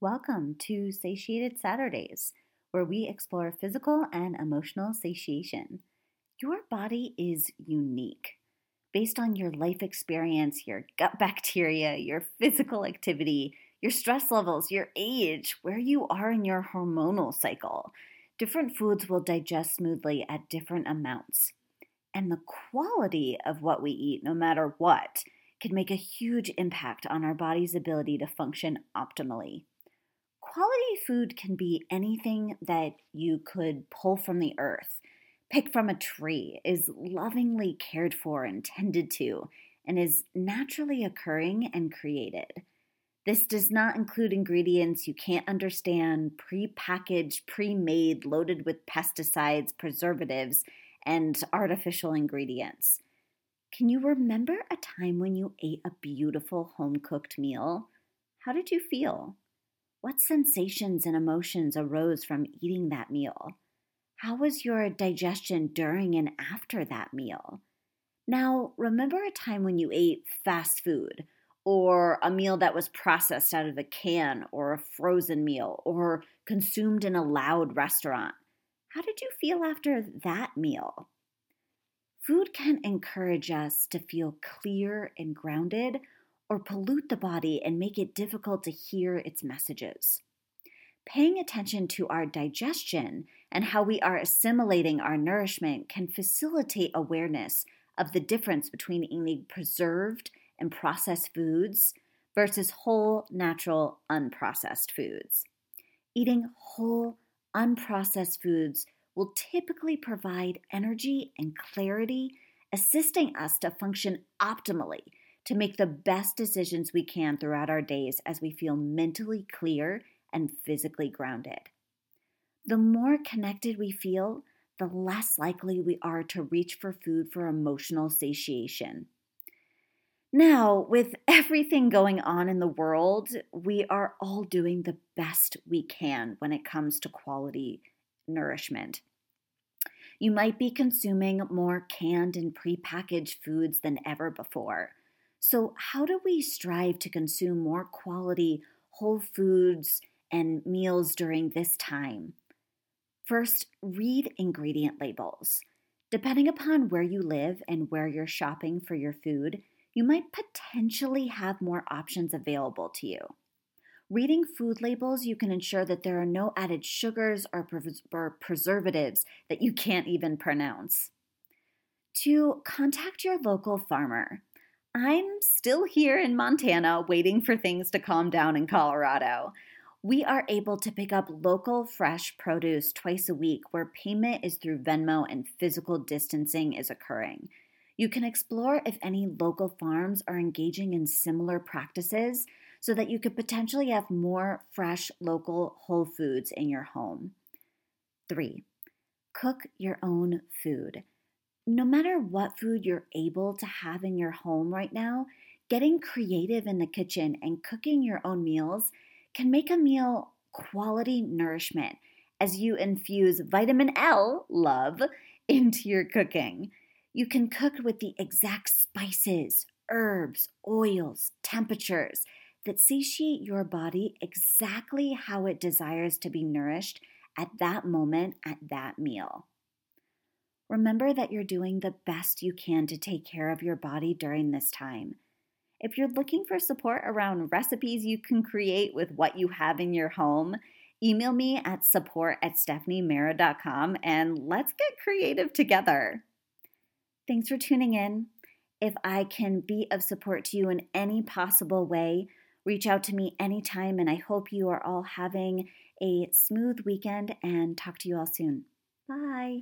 Welcome to Satiated Saturdays, where we explore physical and emotional satiation. Your body is unique. Based on your life experience, your gut bacteria, your physical activity, your stress levels, your age, where you are in your hormonal cycle, different foods will digest smoothly at different amounts. And the quality of what we eat, no matter what, can make a huge impact on our body's ability to function optimally. Quality food can be anything that you could pull from the earth, pick from a tree, is lovingly cared for and tended to, and is naturally occurring and created. This does not include ingredients you can't understand, pre-packaged, pre-made, loaded with pesticides, preservatives, and artificial ingredients. Can you remember a time when you ate a beautiful home cooked meal? How did you feel? What sensations and emotions arose from eating that meal? How was your digestion during and after that meal? Now, remember a time when you ate fast food or a meal that was processed out of a can or a frozen meal or consumed in a loud restaurant. How did you feel after that meal? Food can encourage us to feel clear and grounded or pollute the body and make it difficult to hear its messages. Paying attention to our digestion and how we are assimilating our nourishment can facilitate awareness of the difference between eating preserved and processed foods versus whole, natural, unprocessed foods. Eating whole, unprocessed foods will typically provide energy and clarity, assisting us to function optimally to make the best decisions we can throughout our days as we feel mentally clear and physically grounded. The more connected we feel, the less likely we are to reach for food for emotional satiation. Now, with everything going on in the world, we are all doing the best we can when it comes to quality nourishment. You might be consuming more canned and prepackaged foods than ever before. So, how do we strive to consume more quality whole foods and meals during this time? First, read ingredient labels. Depending upon where you live and where you're shopping for your food, you might potentially have more options available to you. Reading food labels, you can ensure that there are no added sugars or, or preservatives that you can't even pronounce. Two, contact your local farmer. I'm still here in Montana waiting for things to calm down in Colorado. We are able to pick up local fresh produce twice a week where payment is through Venmo and physical distancing is occurring. You can explore if any local farms are engaging in similar practices so that you could potentially have more fresh, local whole foods in your home. Three, cook your own food no matter what food you're able to have in your home right now, getting creative in the kitchen and cooking your own meals can make a meal quality nourishment as you infuse vitamin L, love, into your cooking. You can cook with the exact spices, herbs, oils, temperatures that satiate your body exactly how it desires to be nourished at that moment at that meal. Remember that you're doing the best you can to take care of your body during this time. If you're looking for support around recipes you can create with what you have in your home, email me at support at stephaniemera.com and let's get creative together. Thanks for tuning in. If I can be of support to you in any possible way, reach out to me anytime, and I hope you are all having a smooth weekend and talk to you all soon. Bye.